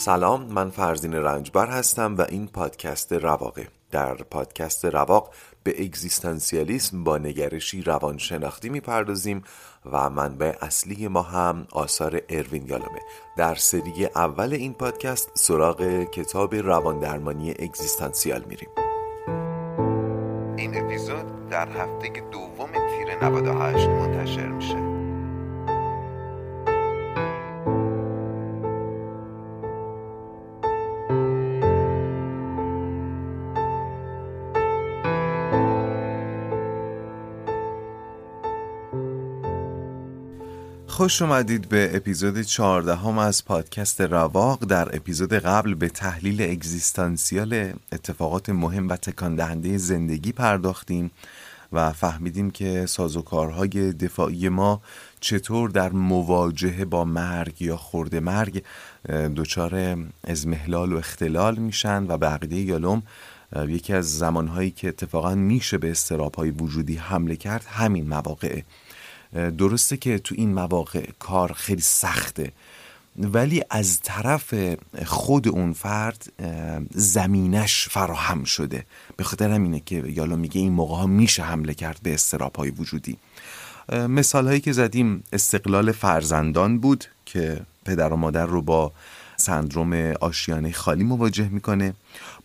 سلام من فرزین رنجبر هستم و این پادکست رواقه. در پادکست رواق به اگزیستانسیالیسم با نگرشی روانشناختی می‌پردازیم و منبع اصلی ما هم آثار اروین یالومه. در سری اول این پادکست سراغ کتاب رواندرمانی اگزیستانسیال میریم. این اپیزود در هفته دوم تیر 98 منتشر میشه. خوش اومدید به اپیزود 14 هم از پادکست رواق. در اپیزود قبل به تحلیل اگزیستانسیال اتفاقات مهم و تکان دهنده زندگی پرداختیم و فهمیدیم که سازوکارهای دفاعی ما چطور در مواجهه با مرگ یا خورد مرگ دچار ازمهلال و اختلال میشن و به یالوم یکی از زمانهایی که اتفاقا میشه به استرابهای وجودی حمله کرد همین مواقعه درسته که تو این مواقع کار خیلی سخته ولی از طرف خود اون فرد زمینش فراهم شده. به خاطر همینه که یالا میگه این موقع ها میشه حمله کرد به استراب های وجودی. مثال هایی که زدیم استقلال فرزندان بود که پدر و مادر رو با سندروم آشیانه خالی مواجه می‌کنه.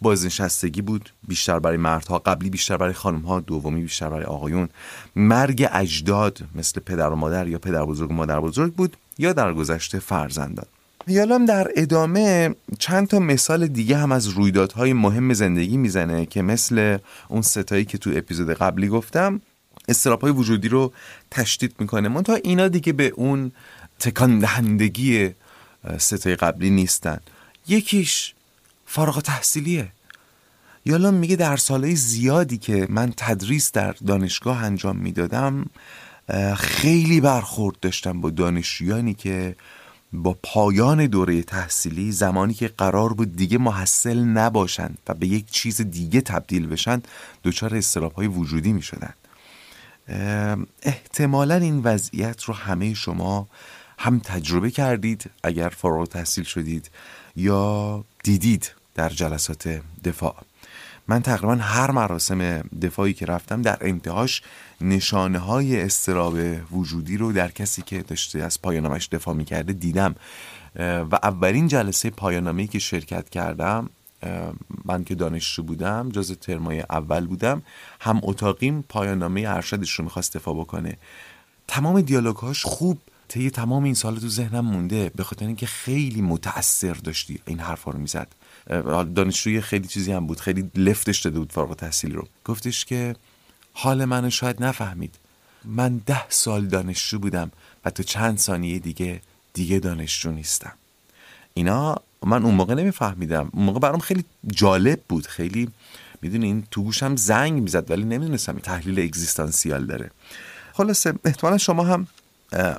بازنشستگی بود بیشتر برای مردها قبلی بیشتر برای خانمها دومی بیشتر برای آقایون. مرگ اجداد مثل پدر و مادر یا پدر بزرگ و مادر بزرگ بود یا در گذشته فرزندان. یالام در ادامه چند تا مثال دیگه هم از رویدادهای مهم زندگی می‌زنه که مثل اون ستایی که تو اپیزود قبلی گفتم استراپ وجودی رو تشدید می‌کنه. منتها اینا دیگه به اون تکان دهندگی ستای قبلی نیستن. یکیش فارغ تحصیلیه یالا میگه در سالهای زیادی که من تدریس در دانشگاه انجام می‌دادم خیلی برخورد داشتم با دانشجویانی که با پایان دوره تحصیلی زمانی که قرار بود دیگه محصل نباشن و به یک چیز دیگه تبدیل بشن دچار استراب های وجودی می شدن احتمالا این وضعیت رو همه شما هم تجربه کردید اگر فارغ تحصیل شدید یا دیدید در جلسات دفاع. من تقریبا هر مراسم دفاعی که رفتم در انتهاش نشانه های استراب وجودی رو در کسی که داشته از پایانامش دفاع می‌کرده دیدم. و اولین جلسه پایانامه که شرکت کردم من که دانشجو بودم جز ترمای اول بودم هم اتاقیم پایانامه ارشدش رو می‌خواست دفاع بکنه. تمام دیالوگهاش خوب طی تمام این سال تو ذهنم مونده به خاطر اینکه خیلی متاثر داشتی این حرفا رو می‌زد. دانشجوی خیلی چیزی هم بود خیلی لفتش داده بود فارغ تحصیل رو. گفتش که حال منو شاید نفهمید. من ده سال دانشجو بودم و تو چند ثانیه دیگه دیگه دانشجو نیستم. اینا من اون موقع نمیفهمیدم. اون موقع برام خیلی جالب بود. خیلی می‌دونی این تو گوشم زنگ می‌زد ولی نمی‌دونستم تحلیل اگزیستانسیال داره. خلاصه احتمالا شما هم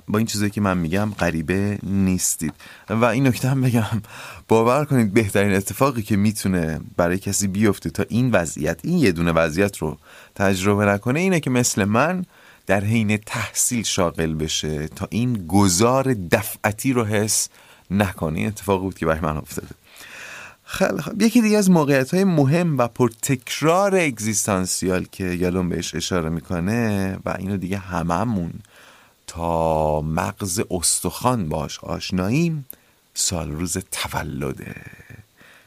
با این چیزایی که من میگم غریبه نیستید. و این نکته هم بگم باور کنید بهترین اتفاقی که می‌تونه برای کسی بیفته تا این وضعیت این یه دونه وضعیت رو تجربه نکنه اینه که مثل من در حین تحصیل شاغل بشه تا این گذار دفعتی رو حس نکنه. این اتفاق بود که برای من افتاده. خیلی خب یکی دیگه از موقعیت های مهم و پرتکرار اگزیستانسیال که یالون بهش اشاره می‌کنه و اینو دیگه هممون تا مغز استخوان باش آشناییم. سال روز تولده.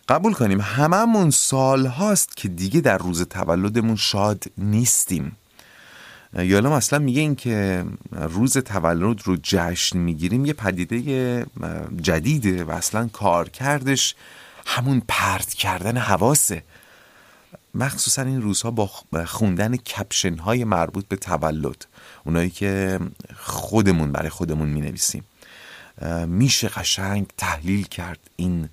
قبول کنیم هممون سال هاست که دیگه در روز تولدمون شاد نیستیم. یالام اصلا میگه این که روز تولد رو جشن می‌گیریم یه پدیده جدیده و اصلا کار کردش همون پرت کردن حواسه. مخصوصا این روزها با خوندن کپشن های مربوط به تولد. اونایی که خودمون برای خودمون می نویسیم میشه قشنگ تحلیل کرد این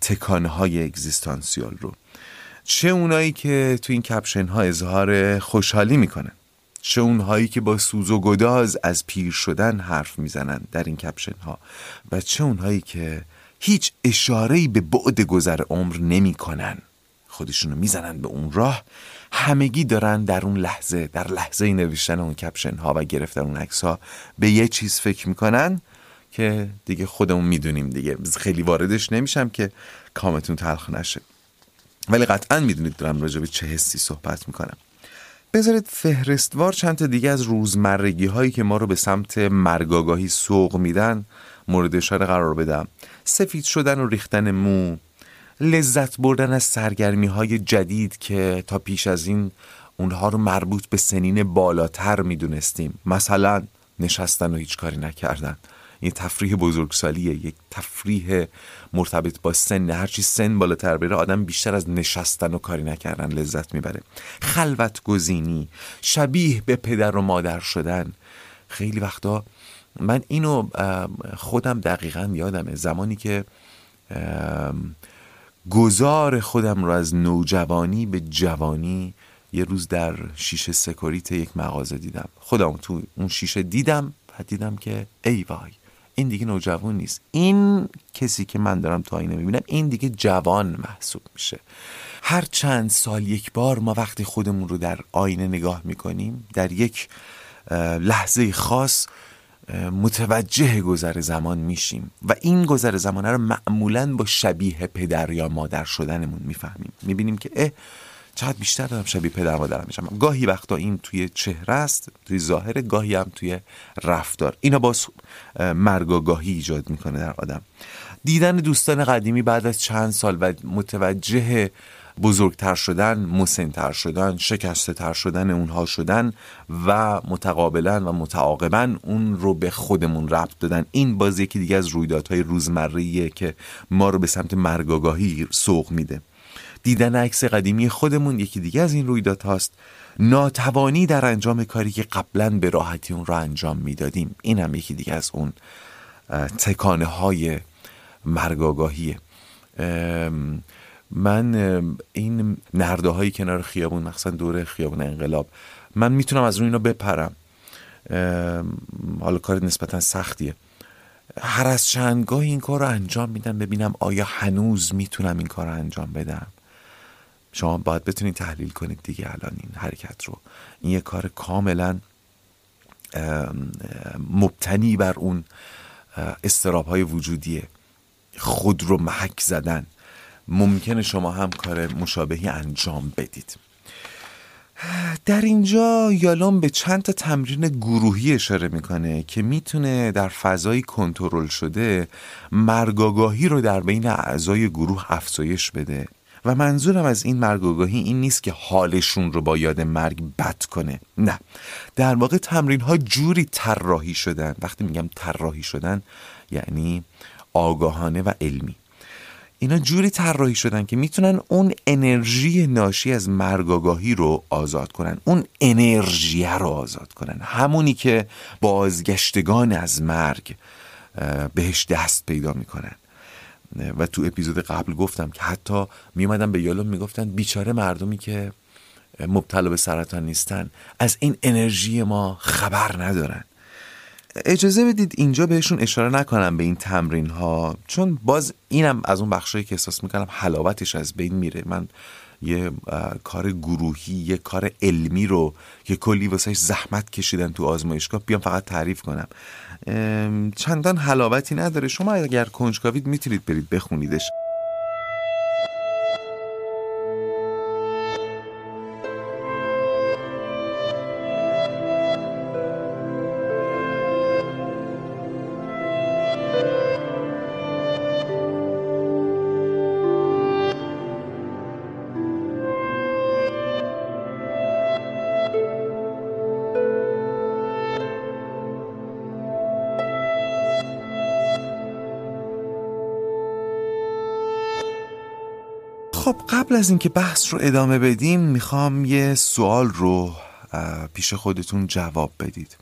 تکانه های اگزیستانسیال رو. چه اونایی که تو این کپشن ها اظهار خوشحالی می‌کنن؟ چه اونهایی که با سوز و گداز از پیر شدن حرف می‌زنن در این کپشن ها و چه اونهایی که هیچ اشارهی به بعد گذر عمر نمی‌کنن؟ خودشونو می‌زنن به اون راه همگی دارن در اون لحظه در لحظه نوشتن اون کپشن ها و گرفتن اون عکس ها به یه چیز فکر می‌کنن که دیگه خودمون می‌دونیم دیگه. خیلی واردش نمیشم که کامتون تلخ نشه. ولی قطعا می‌دونید دارم راجع به چه حسی صحبت می‌کنم. بذارید فهرستوار چند تا دیگه از روزمرگی هایی که ما رو به سمت مرگاگاهی سوق میدن مورد اشاره قرار بدم. سفید شدن و ریختن مو لذت بردن از سرگرمی های جدید که تا پیش از این اونها رو مربوط به سنین بالاتر می‌دونستیم. مثلا نشستن و هیچ کاری نکردن. این تفریح بزرگسالیه یک تفریح مرتبط با سن. هرچی سن بالاتر بره آدم بیشتر از نشستن و کاری نکردن لذت می‌بره. خلوت گزینی شبیه به پدر و مادر شدن. خیلی وقتا من اینو خودم دقیقا یادمه. زمانی که گذار خودم رو از نوجوانی به جوانی. یه روز در شیشه سکوریت یک مغازه دیدم. خودم تو اون شیشه دیدم و دیدم که ای وای این دیگه نوجوان نیست. این کسی که من دارم تو آینه می‌بینم این دیگه جوان محسوب میشه. هر چند سال یک بار ما وقتی خودمون رو در آینه نگاه می‌کنیم در یک لحظه خاص متوجه گذر زمان میشیم و این گذر زمانه رو معمولا با شبیه پدر یا مادر شدنمون می‌فهمیم. می‌بینیم که اه چقدر بیشتر دارم شبیه پدر مادرم میشم. گاهی وقتا این توی چهره است توی ظاهر گاهی هم توی رفتار. اینا باز مرگاگاهی ایجاد می‌کنه در آدم. دیدن دوستان قدیمی بعد از چند سال و متوجه بزرگتر شدن مسنتر شدن شکسته تر شدن اونها شدن و متقابلا و متعاقبا اون رو به خودمون ربط دادن. این باز یکی دیگه از رویدادهای روزمره که ما رو به سمت مرگاگاهی سوق میده. دیدن عکس قدیمی خودمون یکی دیگه از این رویداد هاست. ناتوانی در انجام کاری که قبلا به راحتی اون رو انجام می‌دادیم. این هم یکی دیگه از اون تکانه های مرگاگاهیه من این نرده های کنار خیابون مخصوصا دور خیابون انقلاب من می‌تونم از روی اینا بپرم. حالا کار نسبتا سختیه. هر از چندگاه این کار رو انجام میدم ببینم آیا هنوز می‌تونم این کار رو انجام بدم؟ شما باید بتونید تحلیل کنید دیگه الان این حرکت رو. این یه کار کاملا مبتنی بر اون استراب های وجودیه. خود رو محک زدن. ممکنه شما هم کار مشابهی انجام بدید. در اینجا یالوم به چند تا تمرین گروهی اشاره می‌کنه که می‌تونه در فضای کنترل شده مرگاگاهی رو در بین اعضای گروه افزایش بده. و منظورم از این مرگاگاهی این نیست که حالشون رو با یاد مرگ بد کنه. نه. در واقع تمرین ها جوری طراحی شدن. وقتی میگم طراحی شدن یعنی آگاهانه و علمی. اینا جوری طراحی شدن که می‌تونن اون انرژی ناشی از مرگاگاهی رو آزاد کنن. اون انرژی رو آزاد کنن. همونی که بازگشتگان از مرگ بهش دست پیدا می‌کنن. و تو اپیزود قبل گفتم که حتی میومدن به یالوم می‌گفتن بیچاره مردمی که مبتلا به سرطان نیستن از این انرژی ما خبر ندارن. اجازه بدید اینجا بهشون اشاره نکنم به این تمرین ها چون باز اینم از اون بخشایی که احساس می‌کنم حلاوتش از بین میره. من یه کار گروهی یه کار علمی رو که کلی واسه زحمت کشیدن تو آزمایشگاه بیام فقط تعریف کنم. چندان حلاوتی نداره. شما اگر کنجکاوید می‌تونید برید بخونیدش. قبل از اینکه بحث رو ادامه بدیم می‌خوام یه سوال رو پیش خودتون جواب بدید.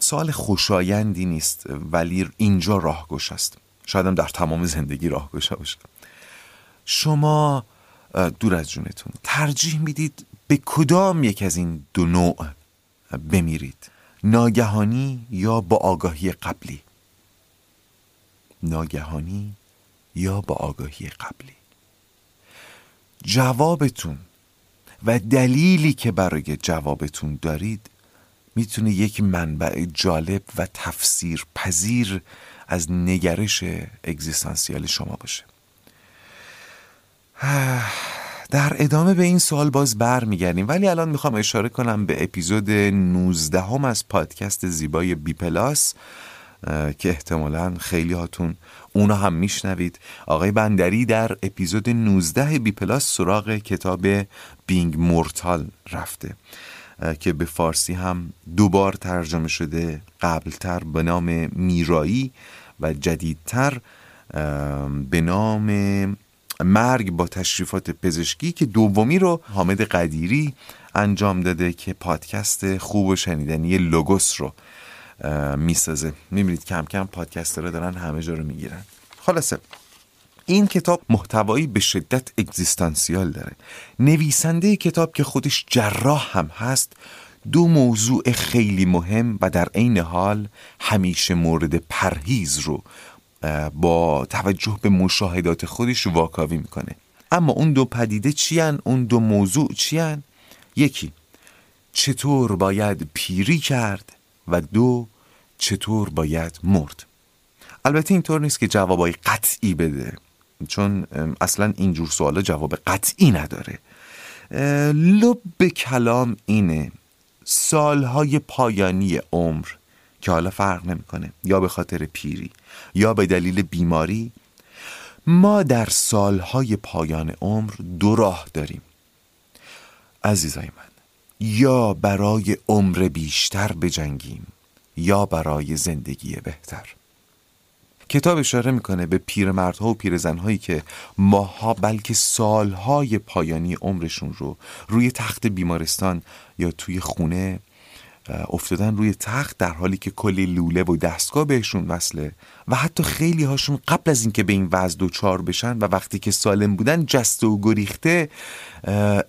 سوال خوشایندی نیست ولی اینجا راهگوش است شایدم در تمام زندگی راهگوش باشه. شما دور از جونتون ترجیح می‌دید به کدام یک از این دو نوع بمیرید؟ ناگهانی یا با آگاهی قبلی؟ ناگهانی یا با آگاهی قبلی؟ جوابتون و دلیلی که برای جوابتون دارید می‌تونه یک منبع جالب و تفسیر پذیر از نگرش اگزیستانسیال شما باشه. در ادامه به این سوال باز بر میگردیم ولی الان می‌خوام اشاره کنم به اپیزود 19 هم از پادکست زیبای بی پلاس که احتمالا خیلی هاتون اونا هم میشنوید. آقای بندری در اپیزود 19 بی پلاس سراغ کتاب بینگ مورتال رفته که به فارسی هم دوبار ترجمه شده قبلتر به نام میرایی و جدیدتر به نام مرگ با تشریفات پزشکی که دومی رو حامد قدیری انجام داده که پادکست خوب و شنیدنی لوگوس رو می‌سازه. می‌بینید کم کم رو دارن همه جا رو می‌گیرن. خلاصه این کتاب محتوایی به شدت اگزیستانسیال داره. نویسنده کتاب که خودش جراح هم هست دو موضوع خیلی مهم و در عین حال همیشه مورد پرهیز رو با توجه به مشاهدات خودش واکاوی می‌کنه. اما اون دو پدیده چیان اون دو موضوع چیان یکی چطور باید پیری کرد؟ و دو چطور باید مرد؟ البته اینطور نیست که جوابای قطعی بده چون اصلا اینجور سوالا جواب قطعی نداره. لب کلام اینه سالهای پایانی عمر که حالا فرق نمی‌کنه یا به خاطر پیری یا به دلیل بیماری. ما در سالهای پایان عمر دو راه داریم. عزیزای من یا برای عمر بیشتر بجنگیم. یا برای زندگی بهتر. کتاب اشاره می‌کنه به پیرمردها و پیرزنهایی که ماها بلکه سالهای پایانی عمرشون رو روی تخت بیمارستان یا توی خونه افتادن روی تخت در حالی که کلی لوله و دستگاه بهشون وصله. و حتی خیلی هاشون قبل از اینکه به این وضع دوچار بشن و وقتی که سالم بودن جسته و گریخته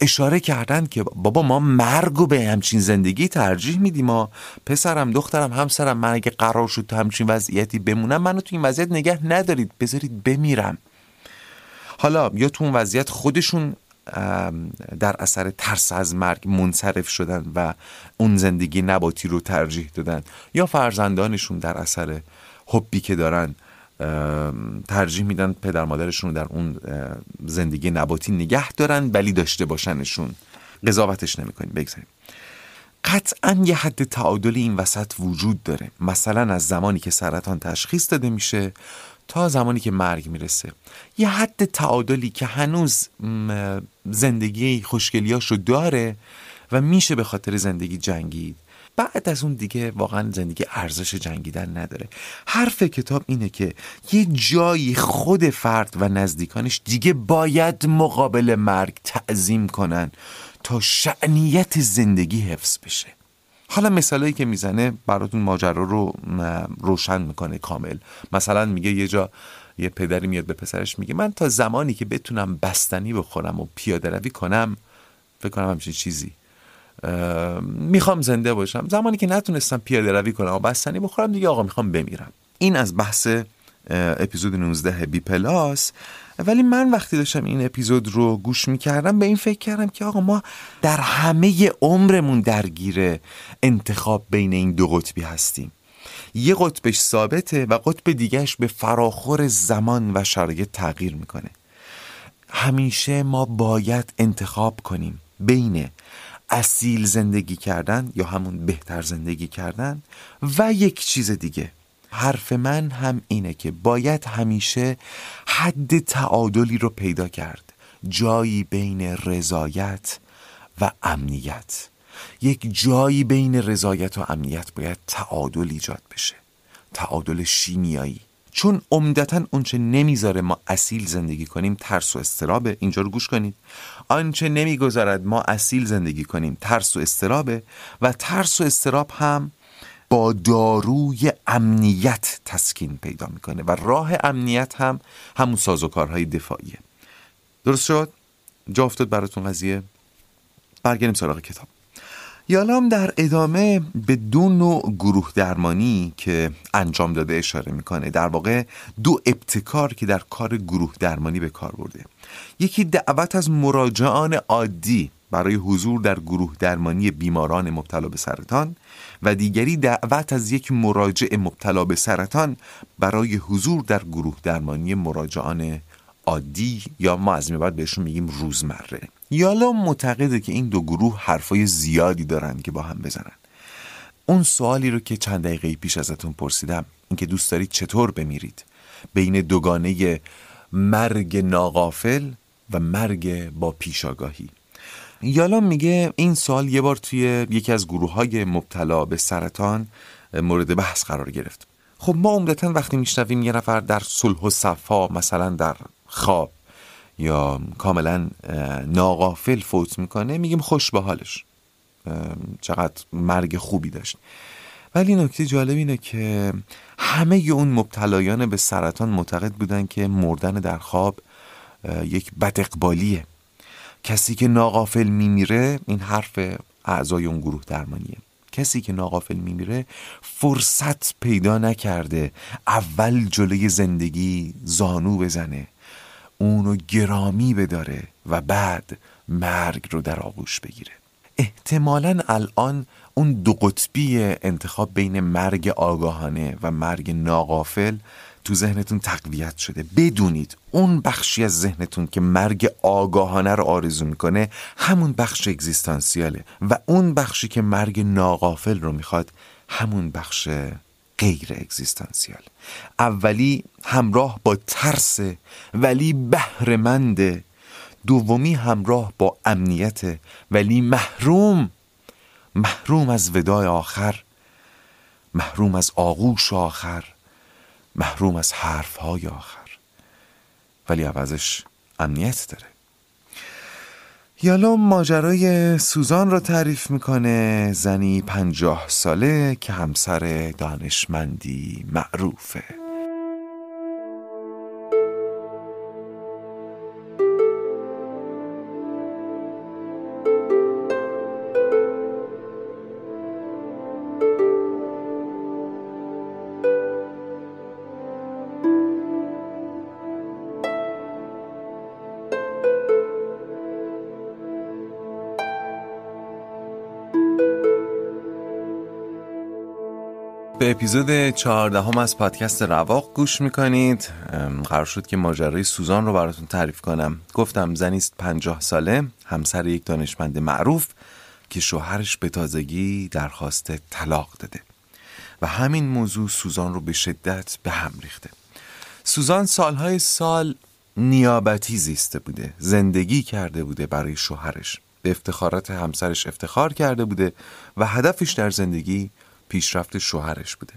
اشاره کردن که بابا ما مرگ و به همچین زندگی ترجیح میدیم. ما پسرم دخترم همسرم من اگه قرار شد تو همچین وضعیتی بمونم منو تو این وضعیت نگه ندارید بذارید بمیرم. حالا یا تو اون وضعیت خودشون در اثر ترس از مرگ منصرف شدن و اون زندگی نباتی رو ترجیح دادن یا فرزندانشون در اثر حبی که دارن ترجیح میدن پدر مادرشون رو در اون زندگی نباتی نگه دارن ولی داشته باشنشون. قضاوتش نمی‌کنیم بگذاریم. قطعا یه حد تعادل این وسط وجود داره. مثلا از زمانی که سرطان تشخیص داده میشه تا زمانی که مرگ می‌رسه. یه حد تعادلی که هنوز زندگی خوشگلیاشو داره و میشه به خاطر زندگی جنگید. بعد از اون دیگه واقعا زندگی ارزش جنگیدن نداره. حرف کتاب اینه که یه جایی خود فرد و نزدیکانش دیگه باید مقابل مرگ تعظیم کنن تا شعنیت زندگی حفظ بشه. حالا مثالایی که می‌زنه براتون ماجرا رو روشن می‌کنه کامل. مثلا میگه یه جا یه پدری میاد به پسرش میگه من تا زمانی که بتونم بستنی بخورم و پیاده روی کنم فکر کنم همچین چیزی. می‌خوام زنده باشم. زمانی که نتونستم پیاده روی کنم و بستنی بخورم دیگه آقا می‌خوام بمیرم. این از بحث اپیزود 19 بی پلاس. ولی من وقتی داشتم این اپیزود رو گوش می‌کردم به این فکر کردم که آقا ما در همه عمرمون درگیر انتخاب بین این دو قطبی هستیم. یه قطبش ثابته و قطب دیگهش به فراخور زمان و شرایط تغییر می‌کنه. همیشه ما باید انتخاب کنیم بین اصیل زندگی کردن یا همون بهتر زندگی کردن و یک چیز دیگه. حرف من هم اینه که باید همیشه حد تعادلی رو پیدا کرد. جایی بین رضایت و امنیت. یک جایی بین رضایت و امنیت باید تعادل ایجاد بشه. تعادل شیمیایی. چون عمدتا اونچه نمی‌ذاره ما اصیل زندگی کنیم ترس و استرابه. اینجا رو گوش کنید. آنچه نمی‌گذارد ما اصیل زندگی کنیم ترس و استرابه. و ترس و استراب هم با داروی امنیت تسکین پیدا می‌کنه و راه امنیت هم همون سازوکارهای دفاعیه. درست شد؟ جا افتاد براتون قضیه؟ برگردیم سراغ کتاب. یالام در ادامه به دو نوع گروه درمانی که انجام داده اشاره می‌کنه. در واقع دو ابتکار که در کار گروه درمانی به کار برده. یکی دعوت از مراجعان عادی برای حضور در گروه درمانی بیماران مبتلا به سرطان. و دیگری دعوت از یک مراجع مبتلا به سرطان برای حضور در گروه درمانی مراجعان عادی یا ما از بعد بهشون میگیم روزمره. یالا معتقده که این دو گروه حرفای زیادی دارن که با هم بزنن. اون سوالی رو که چند دقیقه پیش ازتون پرسیدم اینکه دوست دارید چطور بمیرید؟ بین دوگانه مرگ ناقافل و مرگ با پیشاگاهی. یالا میگه این سال یه بار توی یکی از گروه های مبتلا به سرطان مورد بحث قرار گرفت. خب ما عمدتا وقتی میشنویم یه نفر در صلح و صفا مثلا در خواب یا کاملا ناقافل فوت می‌کنه میگیم خوش به حالش. چقدر مرگ خوبی داشت. ولی نکته جالب اینه که همه اون مبتلایان به سرطان معتقد بودن که مردن در خواب یک بدقبالیه کسی که ناقافل میمیره این حرف اعضای اون گروه درمانیه. کسی که ناقافل میمیره فرصت پیدا نکرده. اول جلوی زندگی زانو بزنه. اونو گرامی بداره و بعد مرگ رو در آغوش بگیره. احتمالا الان اون دو قطبی انتخاب بین مرگ آگاهانه و مرگ ناقافل تو ذهنتون تقویت شده. بدونید اون بخشی از ذهنتون که مرگ آگاهانه رو آرزو می‌کنه همون بخش اگزیستانسیاله. و اون بخشی که مرگ ناقافل رو می‌خواد همون بخش غیر اگزیستانسیال. اولی همراه با ترس ولی بهرهمنده دومی همراه با امنیت ولی محروم. محروم از ودای آخر محروم از آغوش آخر. محروم از حرفهای آخر. ولی عوضش امنیت داره. یالا ماجرای سوزان را تعریف می‌کنه زنی پنجاه ساله که همسر دانشمندی معروفه. اپیزود چهاردهم از پادکست رواق گوش می‌کنید. قرار شد که ماجرای سوزان رو براتون تعریف کنم. گفتم زنیست پنجاه ساله همسر یک دانشمند معروف که شوهرش به تازگی درخواست طلاق داده. و همین موضوع سوزان رو به شدت به هم ریخته. سوزان سالهای سال نیابتی زیسته بوده زندگی کرده بوده برای شوهرش. به افتخارات همسرش افتخار کرده بوده و هدفش در زندگی پیشرفت شوهرش بوده.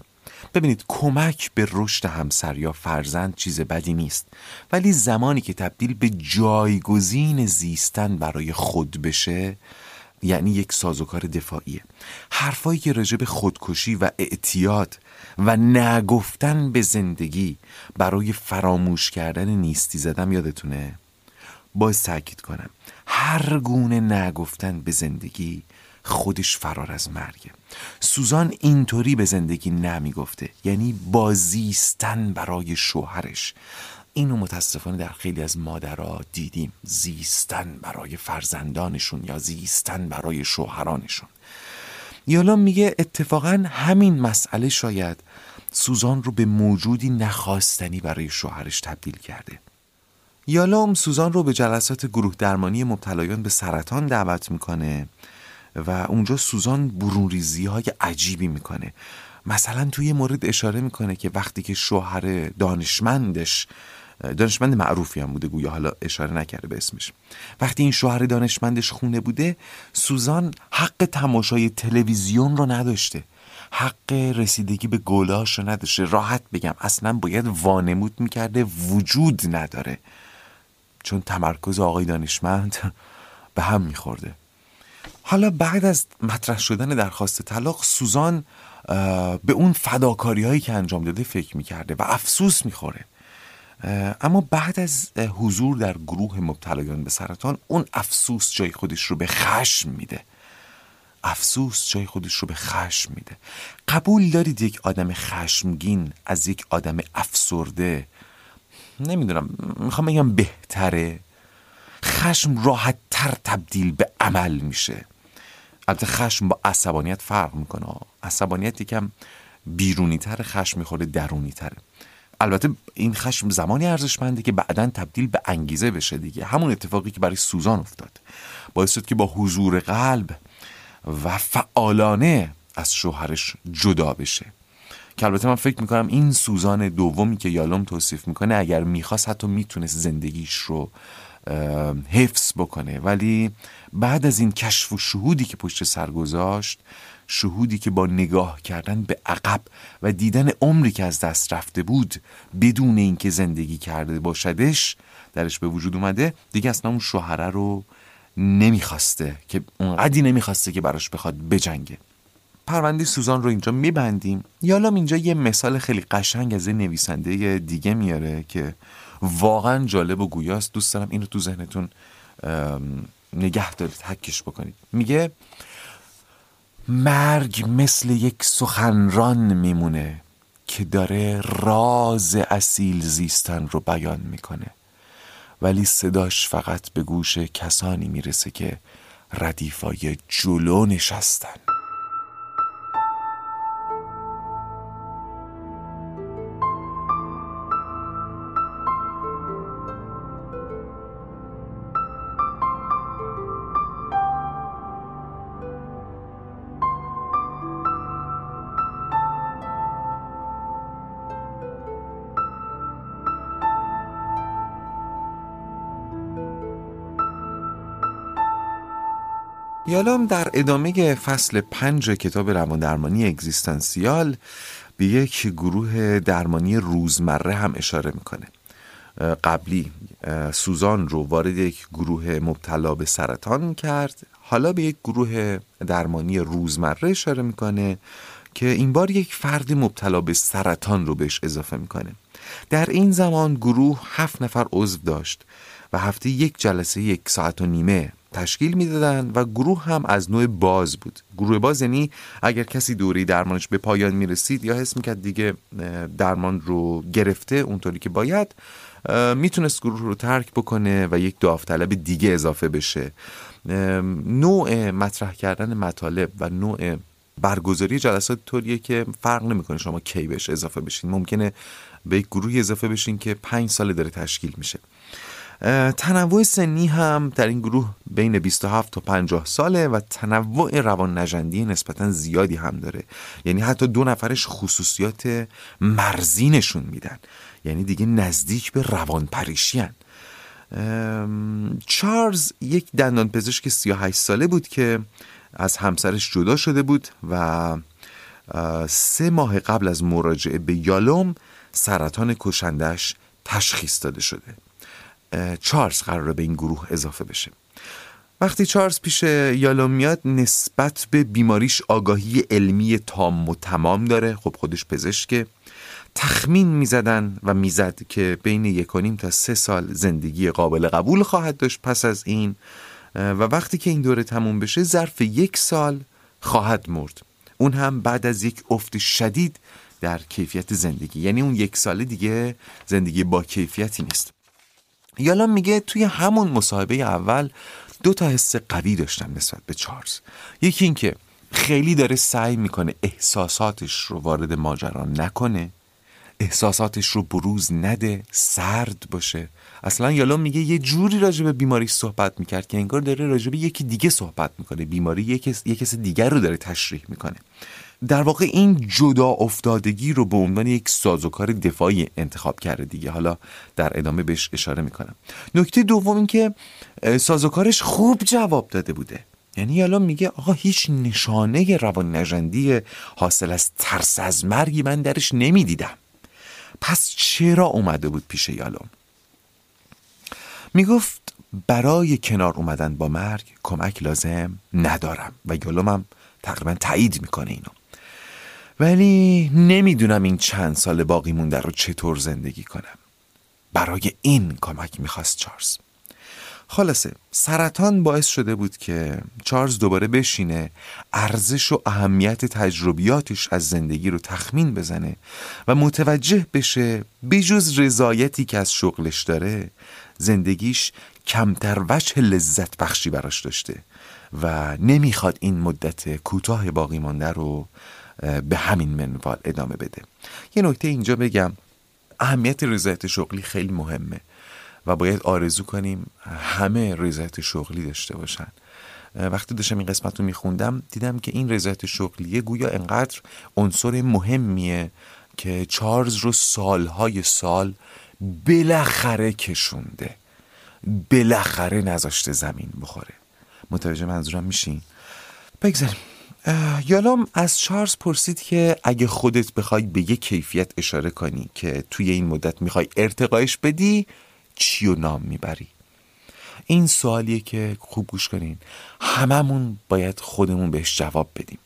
ببینید کمک به رشد همسر یا فرزند چیز بدی نیست. ولی زمانی که تبدیل به جایگزین زیستن برای خود بشه یعنی یک سازوکار دفاعیه. حرفایی که راجع به خودکشی و اعتیاد و نگفتن به زندگی برای فراموش کردن نیستی زدم یادتونه؟ باز تاکید کنم. هر گونه نگفتن به زندگی خودش فرار از مرگه سوزان اینطوری به زندگی نمی‌گفته یعنی بازیستن برای شوهرش. اینو متاسفانه در خیلی از مادرها دیدیم. زیستن برای فرزندانشون یا زیستن برای شوهرانشون. یالا میگه اتفاقا همین مسئله شاید سوزان رو به موجودی نخواستنی برای شوهرش تبدیل کرده. یالام سوزان رو به جلسات گروه درمانی مبتلایان به سرطان دعوت می‌کنه. و اونجا سوزان برونریزی های عجیبی می‌کنه. مثلا توی مورد اشاره می‌کنه که وقتی که شوهر دانشمندش دانشمند معروفی هم بوده گویا حالا اشاره نکرده به اسمش. وقتی این شوهر دانشمندش خونه بوده سوزان حق تماشای تلویزیون رو نداشته. حق رسیدگی به گلاش رو نداشته. راحت بگم اصلا باید وانمود می‌کرده وجود نداره. چون تمرکز آقای دانشمند به هم میخورده. حالا بعد از مطرح شدن درخواست طلاق سوزان به اون فداکاری هایی که انجام داده فکر می‌کرده و افسوس می‌خوره. اما بعد از حضور در گروه مبتلایان به سرطان اون افسوس جای خودش رو به خشم میده. افسوس جای خودش رو به خشم میده. قبول دارید یک آدم خشمگین از یک آدم افسرده؟ نمی‌دونم می‌خوام بگم بهتره. خشم راحت تر تبدیل به عمل میشه. البته خشم با عصبانیت فرق می‌کنه. عصبانیت یکم بیرونی تر خشم می‌خوره درونی تره البته این خشم زمانی ارزشمنده که بعدا تبدیل به انگیزه بشه دیگه. همون اتفاقی که برای سوزان افتاد. باعث شد که با حضور قلب و فعالانه از شوهرش جدا بشه. که البته من فکر می‌کنم این سوزان دومی که یالوم توصیف می‌کنه اگر می‌خواست حتی می‌تونست زندگیش رو حفظ بکنه. ولی بعد از این کشف و شهودی که پشت سر گذاشت شهودی که با نگاه کردن به عقب و دیدن عمری که از دست رفته بود بدون اینکه زندگی کرده باشدش درش به وجود اومده دیگه اصلا اون شوهره رو نمی‌خواسته که اونقدی نمی‌خواسته که براش بخواد بجنگه. پرونده سوزان رو اینجا میبندیم. یالام اینجا یه مثال خیلی قشنگ از نویسنده دیگه میاره که واقعا جالب و گویاست. دوست دارم اینو تو ذهنتون نگه دارید حکش بکنید. میگه مرگ مثل یک سخنران میمونه که داره راز اصیل زیستن رو بیان می‌کنه. ولی صداش فقط به گوش کسانی می‌رسه که ردیفای جلو نشستن. یالام در ادامه فصل پنج کتاب روان درمانی اگزیستانسیال به یک گروه درمانی روزمره هم اشاره می‌کنه. قبلی سوزان رو وارد یک گروه مبتلا به سرطان کرد. حالا به یک گروه درمانی روزمره اشاره می‌کنه که این بار یک فرد مبتلا به سرطان رو بهش اضافه می‌کنه. در این زمان گروه هفت نفر عضو داشت و هفته یک جلسه یک ساعت و نیمه تشکیل می‌دادن و گروه هم از نوع باز بود. گروه باز یعنی اگر کسی دوری درمانش به پایان می‌رسید یا حس می‌کرد دیگه درمان رو گرفته اونطوری که باید می‌تونست گروه رو ترک بکنه و یک داوطلب دیگه اضافه بشه. نوع مطرح کردن مطالب و نوع برگزاری جلسات طوریه که فرق نمی‌کنه شما کی بهش اضافه بشین. ممکنه به یک گروهی اضافه بشین که پنج سال داره تشکیل میشه. تنوع سنی هم در این گروه بین 27 تا 50 ساله و تنوع روان نجندی نسبتا زیادی هم داره. یعنی حتی دو نفرش خصوصیات مرزی نشون میدن. یعنی دیگه نزدیک به روان پریشی. چارلز یک دندان پزشک 38 ساله بود که از همسرش جدا شده بود و سه ماه قبل از مراجعه به یالوم سرطان کشندش تشخیص داده شده. چارلز قراره به این گروه اضافه بشه. وقتی چارلز پیش یالوم میاد نسبت به بیماریش آگاهی علمی تام و تمام داره. خب خودش پزشکه تخمین می‌زدن و می‌زد که بین یک و نیم تا سه سال زندگی قابل قبول خواهد داشت پس از این. و وقتی که این دوره تموم بشه ظرف یک سال خواهد مرد. اون هم بعد از یک افت شدید در کیفیت زندگی. یعنی اون یک ساله دیگه زندگی با کیفیتی نیست. یالا میگه توی همون مصاحبه اول دو تا حس قوی داشتم نسبت به چارلز. یکی اینکه خیلی داره سعی می‌کنه احساساتش رو وارد ماجرا نکنه احساساتش رو بروز نده سرد باشه. اصلا یالا میگه یه جوری راجع به بیماری صحبت می‌کرد که انگار داره راجع به یکی دیگه صحبت می‌کنه. بیماری یک کس دیگر رو داره تشریح می‌کنه. در واقع این جدا افتادگی رو به عنوان یک سازوکار دفاعی انتخاب کرده دیگه. حالا در ادامه بهش اشاره می‌کنم. نکته دوم این که سازوکارش خوب جواب داده بوده. یعنی الان میگه آقا هیچ نشانه روان نجندی حاصل از ترس از مرگی من درش نمی‌دیدم. پس چرا اومده بود پیش یالوم؟ می‌گفت برای کنار اومدن با مرگ کمک لازم ندارم و یالومم تقریبا تایید می‌کنه اینو. ولی نمی‌دونم این چند سال باقی مونده رو چطور زندگی کنم. برای این کمک می‌خواست چارلز. خلاصه سرطان باعث شده بود که چارلز دوباره بشینه ارزش و اهمیت تجربیاتش از زندگی رو تخمین بزنه و متوجه بشه بجز رضایتی که از شغلش داره زندگیش کمتر وجه لذت بخشی براش داشته و نمی‌خواد این مدت کوتاه باقی مانده رو به همین منوال ادامه بده. یه نکته اینجا بگم. اهمیت رضایت شغلی خیلی مهمه و باید آرزو کنیم همه رضایت شغلی داشته باشن. وقتی داشتم این قسمت رو میخوندم دیدم که این رضایت شغلیه گویا انقدر عنصر مهمیه که چارلز رو سالهای سال بالاخره کشونده. بالاخره نذاشته زمین بخوره. متوجه منظورم میشین؟ بگذاریم. یالام از چارلز پرسید که اگه خودت بخوای به یک کیفیت اشاره کنی که توی این مدت می‌خوای ارتقایش بدی چی و نام می‌بری؟ این سوالیه که خوب گوش کنین. هممون باید خودمون بهش جواب بدیم.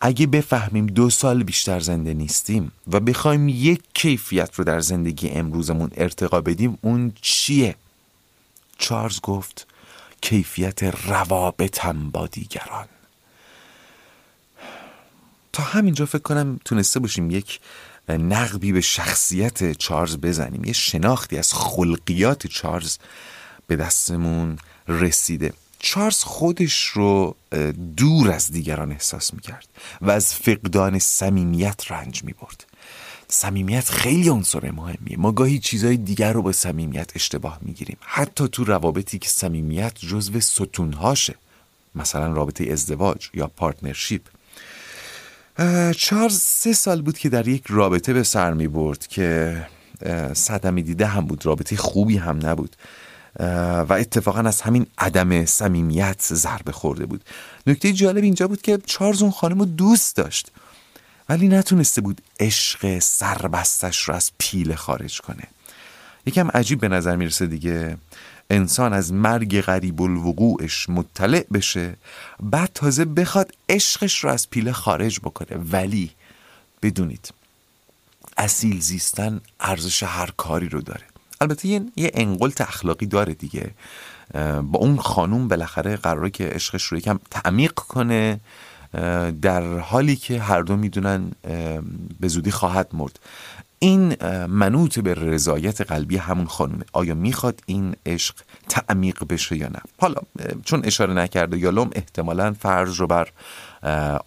اگه بفهمیم دو سال بیشتر زنده نیستیم و بخوایم یک کیفیت رو در زندگی امروزمون ارتقا بدیم اون چیه؟ چارلز گفت کیفیت روابطم با دیگران. تا همینجا فکر کنم تونسته باشیم یک نقبی به شخصیت چارلز بزنیم. یه شناختی از خلقیات چارلز به دستمون رسیده. چارلز خودش رو دور از دیگران احساس می‌کرد و از فقدان صمیمیت رنج می‌برد. صمیمیت خیلی عنصر مهمیه. ما گاهی چیزهای دیگر رو با صمیمیت اشتباه می‌گیریم. حتی تو روابطی که صمیمیت جزو ستونهاشه. مثلا رابطه ازدواج یا partnership چارلز سه سال بود که در یک رابطه به سر می برد که صدمی دیده هم بود رابطه خوبی هم نبود. و اتفاقا از همین عدم صمیمیت ضربه خورده بود. نکته جالب اینجا بود که چارلز اون خانم رو دوست داشت ولی نتونسته بود عشق سربستش رو از پیله خارج کنه. یکم عجیب به نظر می‌رسه دیگه. انسان از مرگ غریب الوقوعش مطلع بشه بعد تازه بخواد عشقش رو از پیله خارج بکنه. ولی بدونید اصیل زیستن ارزش هر کاری رو داره. البته یه, یه انقلت اخلاقی داره دیگه. با اون خانوم بالاخره قراره که عشقش رو یکم تعمیق کنه در حالی که هر دو می‌دونن به زودی خواهد مرد. این منوط به رضایت قلبی همون خانومه. آیا می‌خواد این عشق تعمیق بشه یا نه؟ حالا چون اشاره نکرده یالوم احتمالا فرض رو بر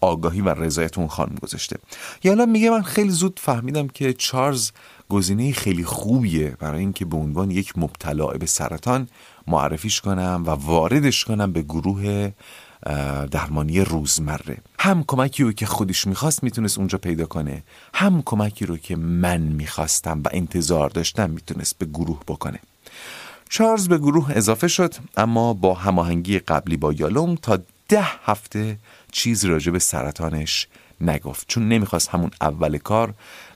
آگاهی و رضایت اون خانم گذاشته. یالوم میگه من خیلی زود فهمیدم که چارلز گزینه خیلی خوبیه برای اینکه به عنوان یک مبتلا به سرطان معرفیش کنم و واردش کنم به گروه درمانی روزمره. هم کمکی رو که خودش می‌خواست می‌تونست اونجا پیدا کنه هم کمکی رو که من می‌خواستم و انتظار داشتم می‌تونست به گروه بکنه. چارلز به گروه اضافه شد اما با هماهنگی قبلی با یالوم تا ده هفته چیز راجع به سرطانش نگفت. چون نمی‌خواست همون اول کار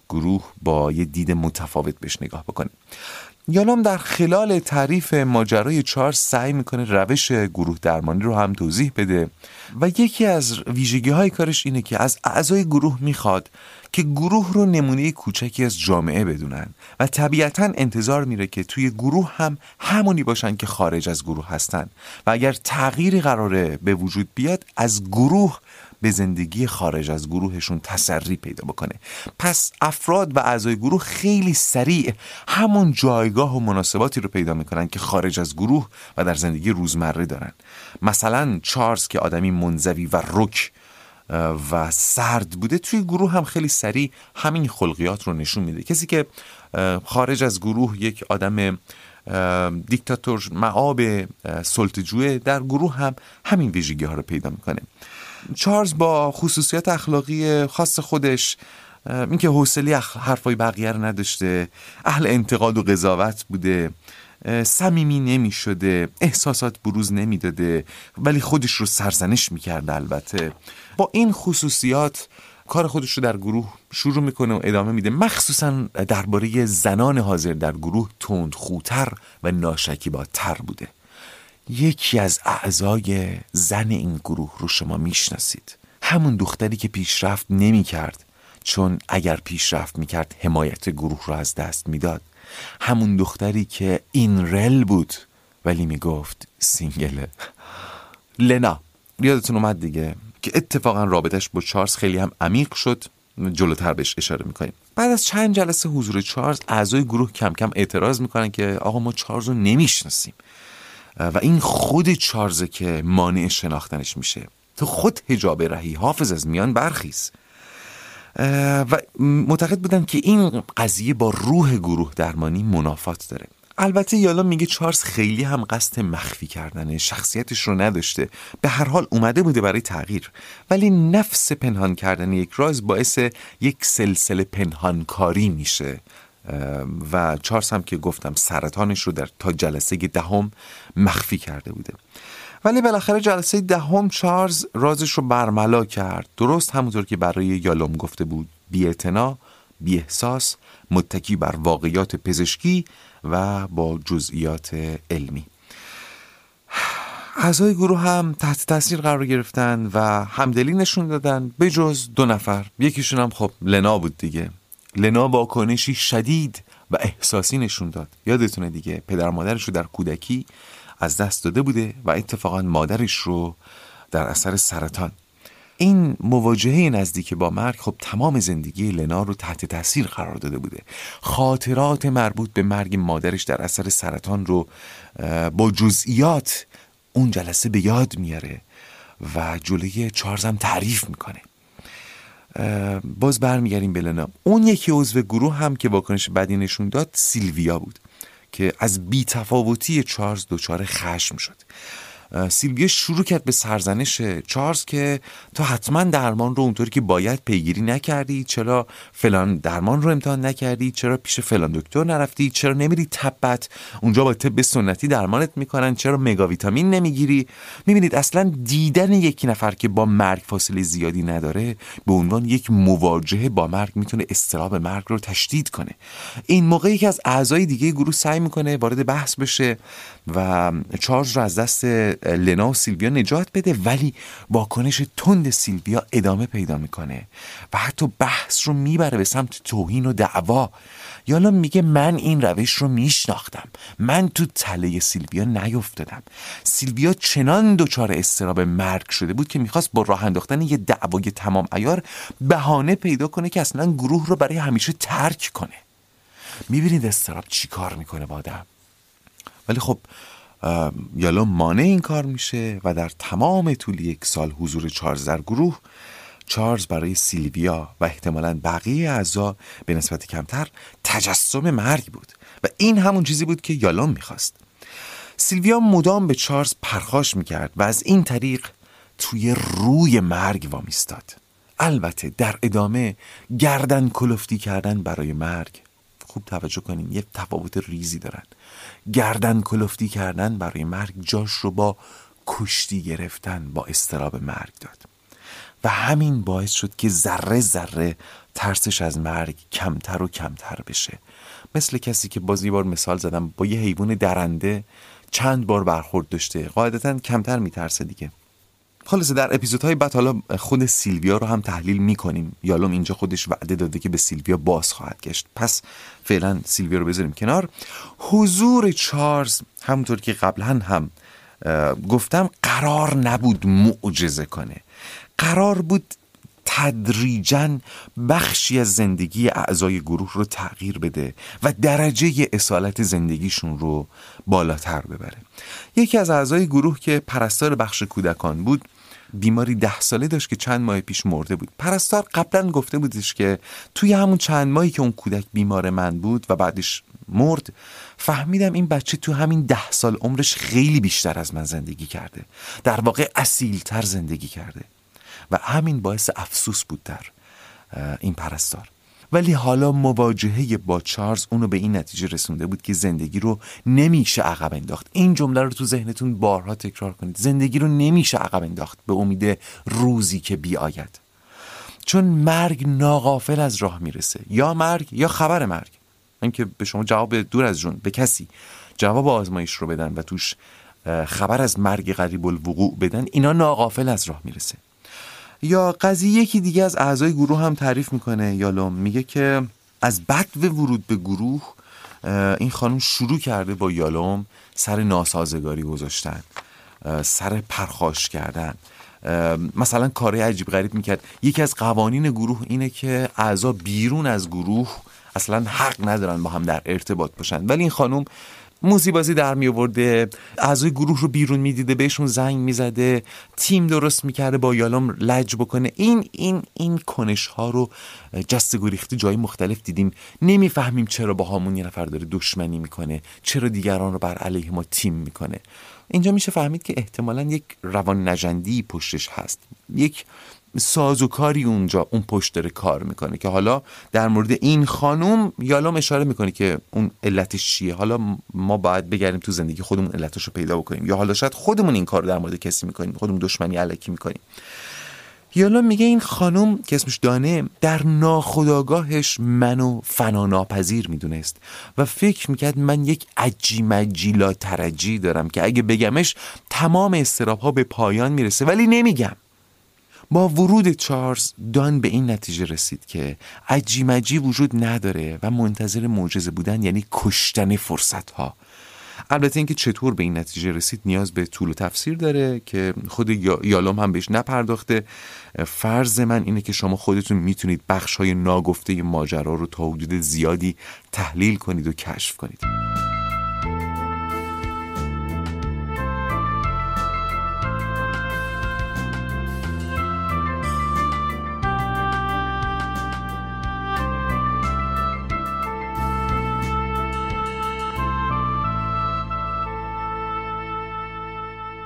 گروه با یه دید متفاوت بهش نگاه بکنه. یالام در خلال تعریف ماجرای چارلز سعی می‌کنه روش گروه درمانی رو هم توضیح بده و یکی از ویژگی های کارش اینه که از اعضای گروه می‌خواد که گروه رو نمونه کوچکی از جامعه بدونن و طبیعتا انتظار میره که توی گروه هم همونی باشن که خارج از گروه هستن و اگر تغییری قراره به وجود بیاد از گروه به زندگی خارج از گروهشون تسری پیدا بکنه. پس افراد و اعضای گروه خیلی سریع همون جایگاه و مناسباتی رو پیدا می‌کنن که خارج از گروه و در زندگی روزمره دارن. مثلا چارلز که آدمی منزوی و رک و سرد بوده توی گروه هم خیلی سریع همین خلقیات رو نشون میده. کسی که خارج از گروه یک آدم دیکتاتور معاب سلطجوه در گروه هم همین ویژگی ها رو پیدا می‌کنه. چارلز با خصوصیت اخلاقی خاص خودش اینکه حوصله حرفای بقیه رو نداشته اهل انتقاد و قضاوت بوده صمیمی نمی شده احساسات بروز نمی‌داده ولی خودش رو سرزنش می‌کرده البته. با این خصوصیات کار خودش رو در گروه شروع می‌کنه و ادامه میده. مخصوصا درباره زنان حاضر در گروه تند خوتر و ناشکیباتر بوده. یکی از اعضای زن این گروه رو شما می‌شناسید. همون دختری که پیشرفت نمی کرد چون اگر پیشرفت می کرد حمایت گروه رو از دست می‌داد. همون دختری که این رل بود ولی می گفت سینگله لنا یادتون اومد دیگه که اتفاقا رابطش با چارلز خیلی هم عمیق شد. جلوتر بهش اشاره می‌کنیم. بعد از چند جلسه حضور چارلز اعضای گروه کم کم اعتراض می‌کنن که آقا ما چارلز رو نمی‌شناسیم. و این خود چارزه که مانع شناختنش میشه. تو خود هجاب رهی حافظ از میان برخیز. و معتقد بودن که این قضیه با روح گروه درمانی منافات داره. البته یالا میگه چارلز خیلی هم قصد مخفی کردن شخصیتش رو نداشته. به هر حال اومده بوده برای تغییر. ولی نفس پنهان کردن یک راز باعث یک سلسله پنهانکاری میشه. و چارلز هم که گفتم سرطانش رو در تا جلسه دهم مخفی کرده بوده. ولی بالاخره جلسه دهم چارلز رازش رو برملا کرد. درست همونطور که برای یالوم گفته بود. بی بی احساس متکی بر واقعیات پزشکی و با جزئیات علمی. اعضای گروه هم تحت تاثیر قرار گرفتن و همدلی نشون دادن. به جز دو نفر. یکیشون هم خب لنا بود دیگه. لنا واکنشی شدید و احساسی نشون داد. یادتونه دیگه پدر مادرش رو در کودکی از دست داده بوده و اتفاقا مادرش رو در اثر سرطان. این مواجهه نزدیک با مرگ خب تمام زندگی لنا رو تحت تاثیر قرار داده بوده. خاطرات مربوط به مرگ مادرش در اثر سرطان رو با جزئیات اون جلسه به یاد میاره و جلوی چارزم تعریف می‌کنه. باز برمیگردیم به لنا. اون یکی عضو گروه هم که واکنش بدی نشون داد سیلویا بود که از بیتفاوتی چارلز دچار خشم شد. سیلویا شروع کرد به سرزنش چارلز که تو حتما درمان رو اونطوری که باید پیگیری نکردی. چرا فلان درمان رو امتحان نکردی؟ چرا پیش فلان دکتر نرفتی؟ چرا نمیری تبت؟ اونجا با طب سنتی درمانت می‌کنن. چرا مگاویتامین نمی‌گیری؟ می‌بینید اصلا دیدن یکی نفر که با مرگ فاصله زیادی نداره به عنوان یک مواجهه با مرگ می‌تونه استراب مرگ رو تشدید کنه. این موقعی که از اعضای دیگه گروه سعی می‌کنه وارد بحث بشه. و چارلز رو از دست لنا و سیلویا نجات بده ولی واکنش تند سیلویا ادامه پیدا می‌کنه و حتی بحث رو می‌بره به سمت توهین و دعوا. یالا میگه من این روش رو میشناختم. من تو تله سیلویا نیفتادم. سیلویا چنان دچار استراب مرگ شده بود که می‌خواست با راه انداختن یه دعوای تمام ایار بهانه پیدا کنه که اصلا گروه رو برای همیشه ترک کنه. می‌بینید استراب چی کار می‌کنه با آدم؟ ولی خب یالا مانع این کار میشه و در تمام طول یک سال حضور چارلز در گروه چارلز برای سیلویا و احتمالا بقیه اعضا به نسبت کمتر تجسم مرگ بود و این همون چیزی بود که یالون می‌خواست. سیلویا مدام به چارلز پرخاش می‌کرد و از این طریق توی روی مرگ وامیستاد. البته در ادامه گردن کلفتی کردن برای مرگ خوب توجه کنین یه تفاوت ریزی دارن. گردن کلفتی کردن برای مرگ جاش رو با کشتی گرفتن با استراب مرگ داد. و همین باعث شد که ذره ذره ترسش از مرگ کمتر و کمتر بشه. مثل کسی که باز یه بار مثال زدم با یه حیوان درنده چند بار برخورد داشته. قاعدتا کمتر میترسه دیگه. خلاصه در اپیزودهای بعد حالا خود سیلویا رو هم تحلیل می‌کنیم. یالوم اینجا خودش وعده داده که به سیلویا باز خواهد گشت. پس فعلا سیلویا رو بذاریم کنار. حضور چارلز همونطور که قبلا هم گفتم قرار نبود معجزه کنه. قرار بود تدریجا بخشی از زندگی اعضای گروه رو تغییر بده و درجه اصالت زندگیشون رو بالاتر ببره. یکی از اعضای گروه که پرستار بخش کودکان بود بیماری ده ساله داشت که چند ماه پیش مرده بود. پرستار قبلا گفته بودش که توی همون چند ماهی که اون کودک بیمار من بود و بعدش مرد فهمیدم این بچه تو همین ده سال عمرش خیلی بیشتر از من زندگی کرده. در واقع اصیلتر زندگی کرده. و همین باعث افسوس بود در این پرستار. ولی حالا مواجهه با چارلز اونو به این نتیجه رسونده بود که زندگی رو نمیشه عقب انداخت. این جمله رو تو ذهنتون بارها تکرار کنید. زندگی رو نمیشه عقب انداخت به امید روزی که بیاید. چون مرگ ناقافل از راه می‌رسه. یا مرگ یا خبر مرگ. اینکه به شما جواب دور از جون به کسی جواب آزمایش رو بدن و توش خبر از مرگ قریب الوقوع بدن اینا ناقافل از راه می‌رسه. یا قضیه یکی دیگه از اعضای گروه هم تعریف می‌کنه یالوم. میگه که از بد ورود به گروه این خانم شروع کرده با یالوم سر ناسازگاری گذاشتن سر پرخاش کردن. مثلا کاری عجیب غریب می‌کرد. یکی از قوانین گروه اینه که اعضا بیرون از گروه اصلا حق ندارن با هم در ارتباط باشن. ولی این خانم موزی بازی در می آورده اعضای گروه رو بیرون می‌دیده بهشون زنگ می‌زده تیم درست می‌کرده با یالوم لج بکنه. این این این کنش ها رو جست گریختی جای مختلف دیدیم. نمی‌فهمیم چرا با همون یه نفر داره دشمنی می‌کنه چرا دیگران رو بر علیه ما تیم می‌کنه. اینجا میشه فهمید که احتمالا یک روان نجندی پشتش هست. یک سازوکاری اونجا اون پشت داره کار می‌کنه که حالا در مورد این خانوم یالام اشاره می‌کنه که اون علتش چیه. حالا ما باید بگردیم تو زندگی خودمون علتش رو پیدا بکنیم. یا حالا شاید خودمون این کار در مورد کسی می‌کنیم خودمون دشمنی علکی می‌کنیم. یالا میگه این خانم که اسمش دانه در ناخداگاهش منو فنا ناپذیر می‌دونست و فکر می‌کرد من یک عجی مجیلا ترجی دارم که اگه بگمش تمام استراب ها به پایان می‌رسه. ولی نمیگم. با ورود چارلز دان به این نتیجه رسید که عجی مجی وجود نداره و منتظر معجزه بودن یعنی کشتن فرصت ها البته اینکه چطور به این نتیجه رسید نیاز به طول و تفسیر داره که خود یالوم هم بهش نپرداخته. فرض من اینه که شما خودتون می‌تونید بخش های ناگفته ماجرا رو تا حدود زیادی تحلیل کنید و کشف کنید.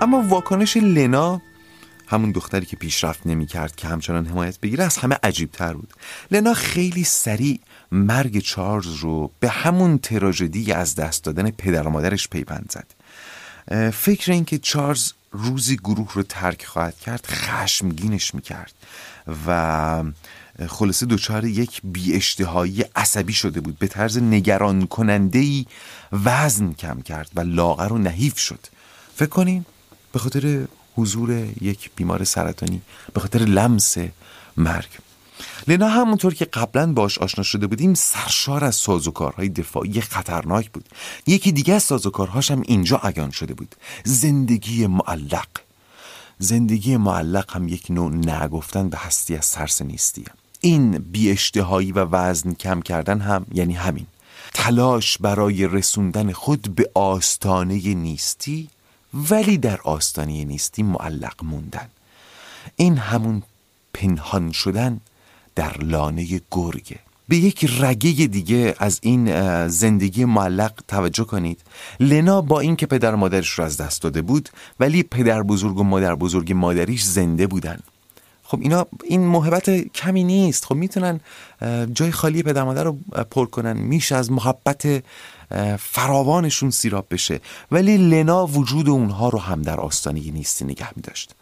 اما واکنش لنا همون دختری که پیشرفت نمی کرد که همچنان حمایت بگیره از همه عجیب تر بود. لنا خیلی سریع مرگ چارلز رو به همون تراژدی از دست دادن پدر و مادرش پیوند زد. فکر این که چارلز روزی گروه رو ترک خواهد کرد خشمگینش می‌کرد و خلاصه دچار یک بی اشتهایی عصبی شده بود. به طرز نگران کننده ای وزن کم کرد و لاغر و نحیف شد. فکر کنین؟ به خاطر حضور یک بیمار سرطانی به خاطر لمس مرگ. لنا همونطور که قبلا باش آشنا شده بودیم سرشار از سازوکارهای دفاعی خطرناک بود. یکی دیگه از سازوکارهاش هم اینجا عیان شده بود. زندگی معلق. زندگی معلق هم یک نوع نگفتن به هستی از ترس نیستیه. این بی و وزن کم کردن هم یعنی همین. تلاش برای رسوندن خود به آستانه نیستی ولی در آستانه نیستی معلق موندن. این همون پنهان شدن در لانه گرگه. به یک رگه دیگه از این زندگی معلق توجه کنید. لنا با اینکه پدر مادرش رو از دست داده بود ولی پدر بزرگ و مادر بزرگ مادریش زنده بودن. خب اینا این محبت کمی نیست. خب می‌تونن جای خالی پدر مادر رو پر کنن. میشه از محبت فراوانشون سیراب بشه. ولی لنا وجود اونها رو هم در آستانه نیستی نگه می داشت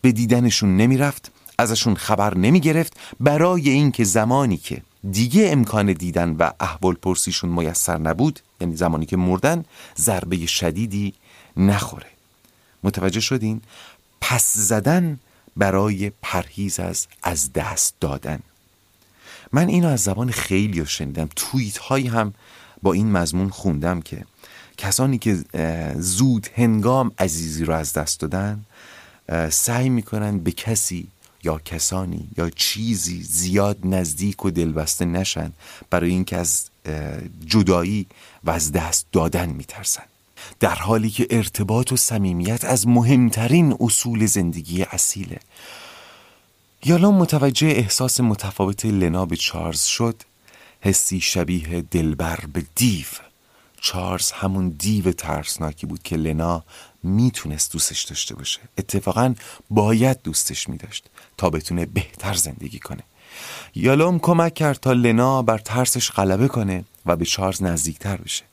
به دیدنشون نمی‌رفت ازشون خبر نمی گرفت برای اینکه زمانی که دیگه امکان دیدن و احوال پرسیشون میسر نبود یعنی زمانی که مردن ضربه شدیدی نخوره. متوجه شدین؟ پس زدن برای پرهیز از از دست دادن. من اینو از زبان خیلی شنیدم. توییت هایی هم با این مضمون خوندم که کسانی که زود هنگام عزیزی رو از دست دادن سعی می‌کنن به کسی یا کسانی یا چیزی زیاد نزدیک و دلبسته نشن برای اینکه از جدایی و از دست دادن میترسن. در حالی که ارتباط و صمیمیت از مهمترین اصول زندگی اصیله. یالا متوجه احساس متفاوت لنا به چارلز شد. حسی شبیه دلبر به دیو. چارلز همون دیو ترسناکی بود که لنا می‌تونست دوستش داشته باشه. اتفاقا باید دوستش میداشت تا بتونه بهتر زندگی کنه. یالوم کمک کرد تا لنا بر ترسش غلبه کنه و به چارلز نزدیکتر بشه.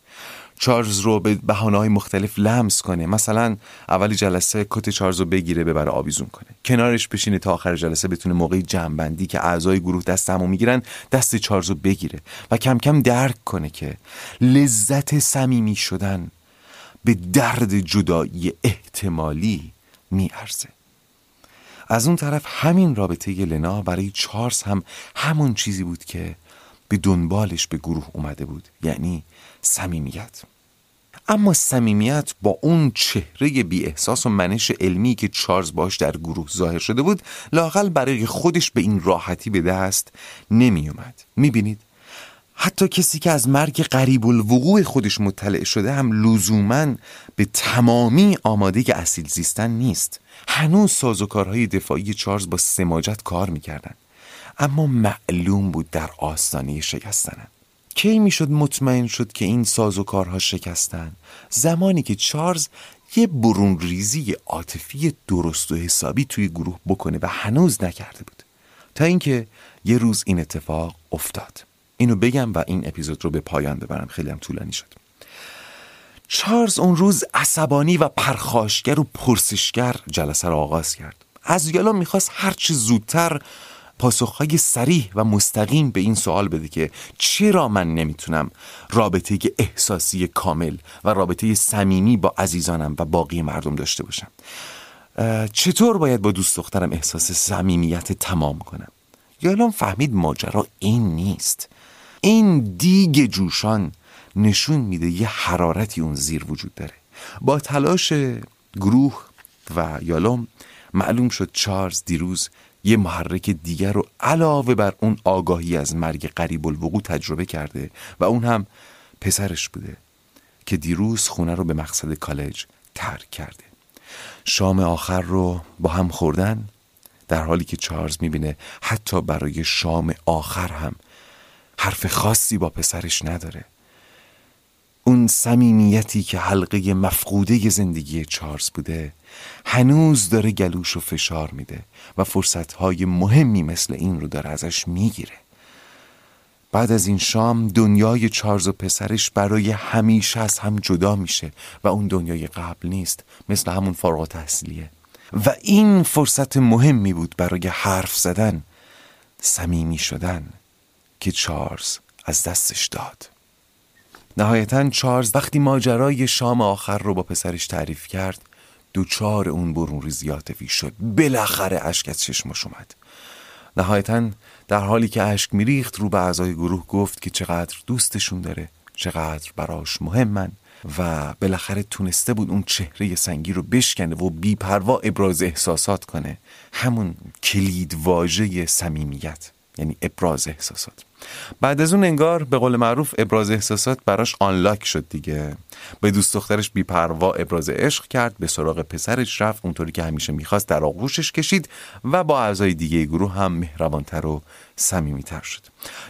چارلز رو به بهانه های مختلف لمس کنه. مثلا اولی جلسه کت چارلز رو بگیره ببره آویزون کنه. کنارش بشینه تا آخر جلسه بتونه موقع جمعبندی که اعضای گروه دست همو می‌گیرن دست چارلز رو بگیره و کم کم درک کنه که لذت صمیمی شدن به درد جدایی احتمالی میارزه. از اون طرف همین رابطه لنا برای چارلز هم همون چیزی بود که به دنبالش به گروه اومده بود. یعنی صمیمیت. اما صمیمیت با اون چهره بی احساس و منش علمی که چارلز باش در گروه ظاهر شده بود لاقل برای خودش به این راحتی به دست نمی اومد می بینید حتی کسی که از مرگ قریب الوقوع خودش مطلع شده هم لزوما به تمامی آماده اصیل زیستن نیست. هنوز سازوکارهای دفاعی چارلز با سماجت کار می‌کردن. اما معلوم بود در آستانه شکستنن. کی می‌شد مطمئن شد که این سازوکارها شکستن؟ زمانی که چارلز یه برون ریزی عاطفی درست و حسابی توی گروه بکنه و هنوز نکرده بود. تا اینکه یه روز این اتفاق افتاد. اینو بگم و این اپیزود رو به پایان ببرم. خیلی هم طولانی شد. چارلز اون روز عصبانی و پرخاشگر و پرسشگر جلسه رو آغاز کرد. از یالا می‌خواست هرچه زودتر پاسخهای سریح و مستقیم به این سوال بده که چرا من نمی‌تونم رابطه احساسی کامل و رابطه صمیمی با عزیزانم و باقی مردم داشته باشم؟ چطور باید با دوست دخترم احساس صمیمیت تمام کنم؟ یالام فهمید ماجرا این نیست. این دیگ جوشان نشون میده یه حرارتی اون زیر وجود داره. با تلاش گروه و یالوم معلوم شد چارلز دیروز یه محرک دیگر رو علاوه بر اون آگاهی از مرگ قریب الوقوع تجربه کرده و اون هم پسرش بوده که دیروز خونه رو به مقصد کالج ترک کرده. شام آخر رو با هم خوردن در حالی که چارلز می‌بینه حتی برای شام آخر هم حرف خاصی با پسرش نداره. اون صمیمیتی که حلقه مفقوده زندگی چارلز بوده هنوز داره گلوش و فشار میده و فرصتهای مهمی مثل این رو داره ازش می‌گیره. بعد از این شام دنیای چارلز و پسرش برای همیشه از هم جدا میشه و اون دنیای قبل نیست مثل همون فارغ تحصیلیه و این فرصت مهمی بود برای حرف زدن صمیمی شدن که چارلز از دستش داد. نهایتا چارلز وقتی ماجرای شام آخر رو با پسرش تعریف کرد دوچار اون برون ریزی عاطفی شد. بالاخره اشک از چشمش اومد. نهایتا در حالی که اشک میریخت رو به اعضای گروه گفت که چقدر دوستشون داره چقدر براش مهمن و بالاخره تونسته بود اون چهره سنگی رو بشکنه و بیپروا ابراز احساسات کنه. همون کلید واژه صمیمیت. یعنی ابراز احساسات. بعد از اون انگار به قول معروف ابراز احساسات براش آنلاک شد دیگه. به دوست دخترش بیپروا ابراز عشق کرد به سراغ پسرش رفت اونطوری که همیشه می‌خواست در آغوشش کشید و با اعضای دیگه گروه هم مهربانتر و صمیمیتر شد.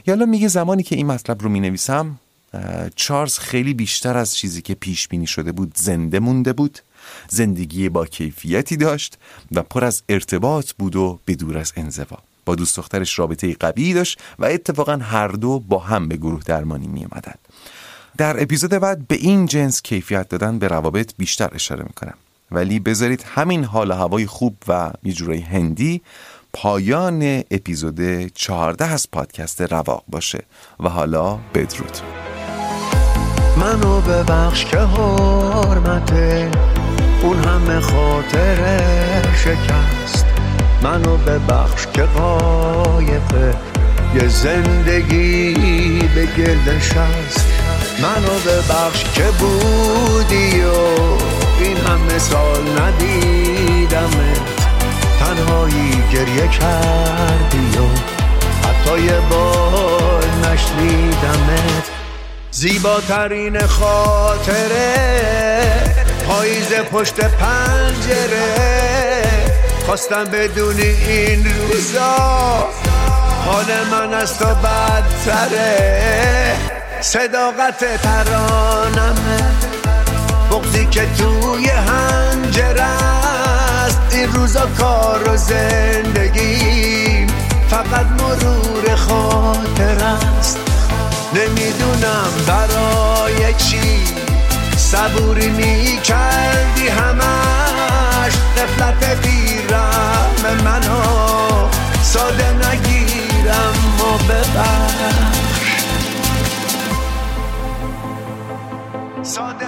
یالا میگه زمانی که این مطلب رو می‌نویسم چارلز خیلی بیشتر از چیزی که پیش بینی شده بود زنده مونده بود زندگی با کیفیتی داشت و پر از ارتباط بود و بدور از انزوا. با دوست دخترش رابطه قوی داشت و اتفاقا هر دو با هم به گروه درمانی می اومدن. در اپیزود بعد به این جنس کیفیت دادن به روابط بیشتر اشاره می‌کنم ولی بذارید همین حال هوای خوب و یه جورای هندی پایان اپیزود 14 از پادکست رواق باشه و حالا بدرود. منو ببخش که حرمته اون همه خاطر شکست. منو ببخش که قایقه یه زندگی به گلش هست منو ببخش که بودی و این همه سال ندیدمت تنهایی گریه کردی و حتی یه بار نشنیدمت زیباترین خاطره پاییز پشت پنجره. خواستم بدونی این روزا حال من از تو بدتره. صداقت ترانمه بغزی که توی هنجره است. این روزا کار و زندگی فقط مرور خاطر است. نمی‌دونم برای چی صبوری می کردی همش قفلت بیرم منو ساده نگیرم و ببخش. ساده